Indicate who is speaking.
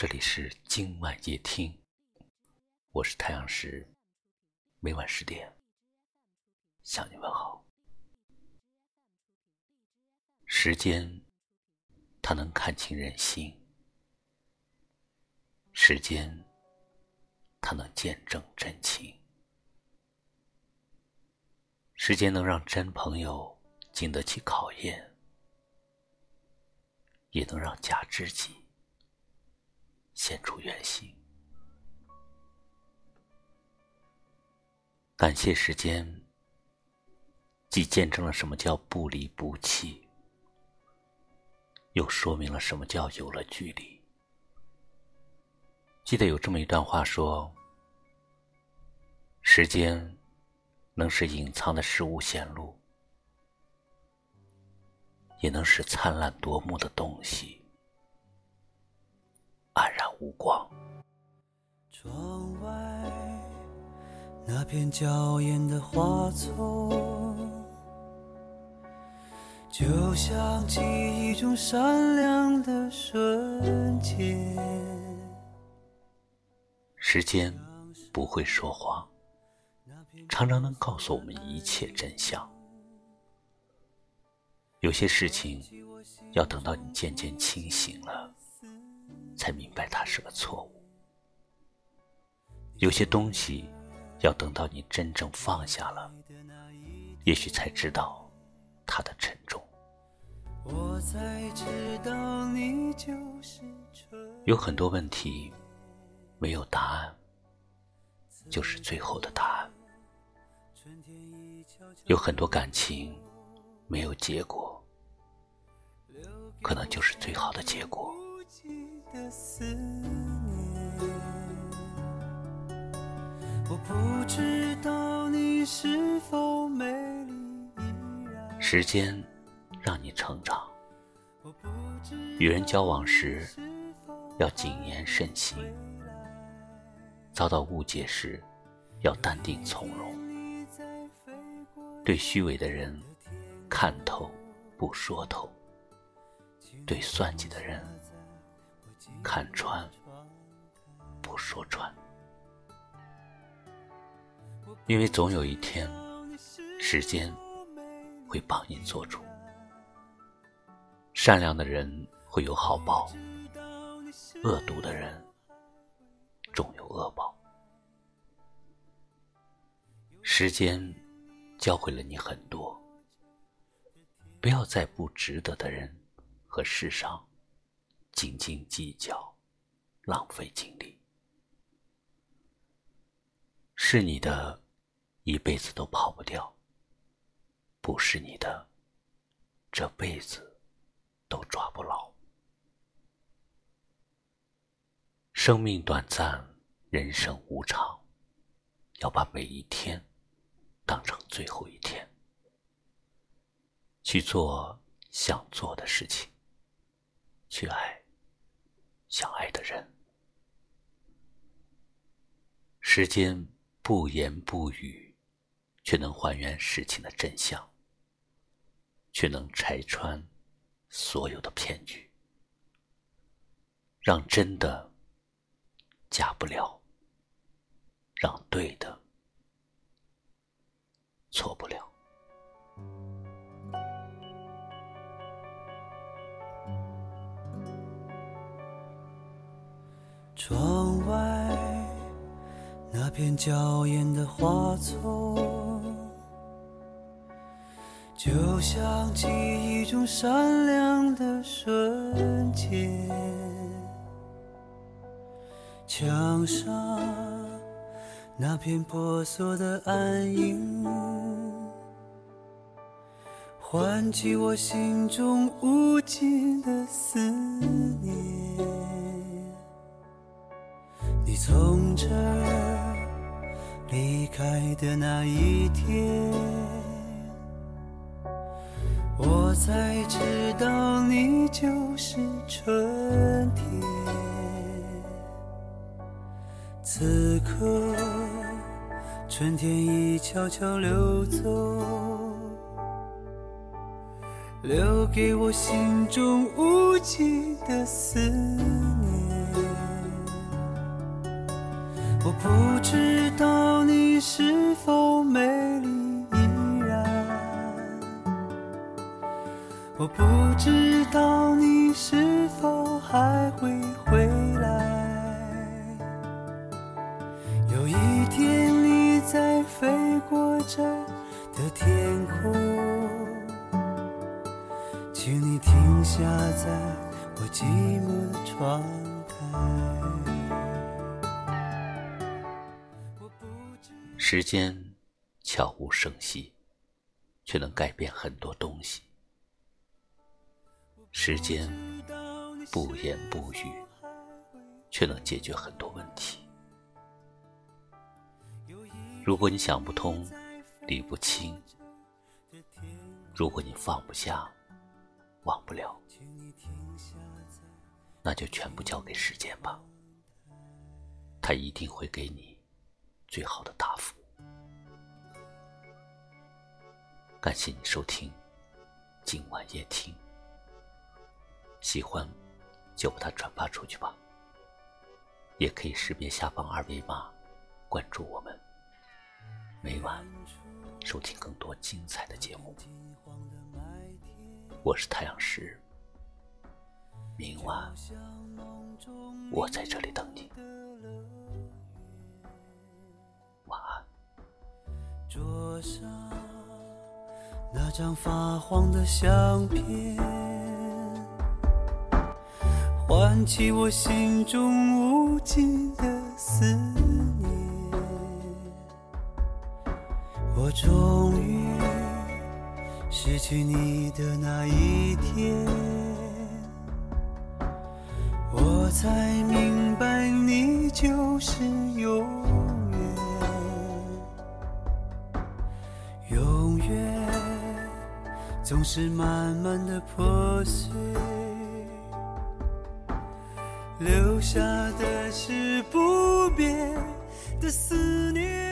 Speaker 1: 这里是今晚夜听，我是太阳石，每晚十点向你问好。时间，它能看清人心；时间，它能见证真情；时间能让真朋友经得起考验，也能让假知己。现出原形。感谢时间，既见证了什么叫不离不弃，又说明了什么叫有了距离。记得有这么一段话说：“时间能使隐藏的事物显露，也能使灿烂夺目的东西。”黯然无光。
Speaker 2: 窗外那片娇艳的花丛，就像记忆中闪亮的瞬间。
Speaker 1: 时间不会说谎，常常能告诉我们一切真相。有些事情，要等到你渐渐清醒了。才明白它是个错误。有些东西，要等到你真正放下了，也许才知道它的沉重。有很多问题没有答案，就是最后的答案。有很多感情没有结果，可能就是最好的结果。的思念，我不知道你是否美时间让你成长，与人交往时要谨言慎行，遭到误解时要淡定从容，对虚伪的人看透不说透，对算计的人。看穿，不说穿，因为总有一天，时间会帮你做主。善良的人会有好报，恶毒的人终有恶报。时间教会了你很多，不要在不值得的人和事上。斤斤计较，浪费精力，是你的，一辈子都跑不掉；不是你的，这辈子都抓不牢。生命短暂，人生无常，要把每一天当成最后一天，去做想做的事情，去爱。相爱的人，时间不言不语，却能还原事情的真相，却能拆穿所有的骗局，让真的假不了，让对的错不了。
Speaker 2: 窗外那片娇艳的花丛，就像记忆中闪亮的瞬间。墙上那片婆娑的暗影，唤起我心中无尽的思念。从这儿离开的那一天，我才知道你就是春天。此刻，春天已悄悄溜走，留给我心中无尽的思念。不知道你是否美丽依然，我不知道你是否还会回来。有一天你在飞过这的天空，请你停下在我寂寞的窗台。
Speaker 1: 时间悄无声息，却能改变很多东西。时间不言不语，却能解决很多问题。如果你想不通，理不清；如果你放不下，忘不了，那就全部交给时间吧，他一定会给你最好的答复。感谢你收听今晚夜听，喜欢就把它转发出去吧。也可以识别下方二维码关注我们，每晚收听更多精彩的节目。我是太阳石，明晚我在这里等你，
Speaker 2: 那张发黄的相片，唤起我心中无尽的思念。我终于失去你的那一天，我才明白你就是永总是慢慢的破碎，留下的是不变的思念。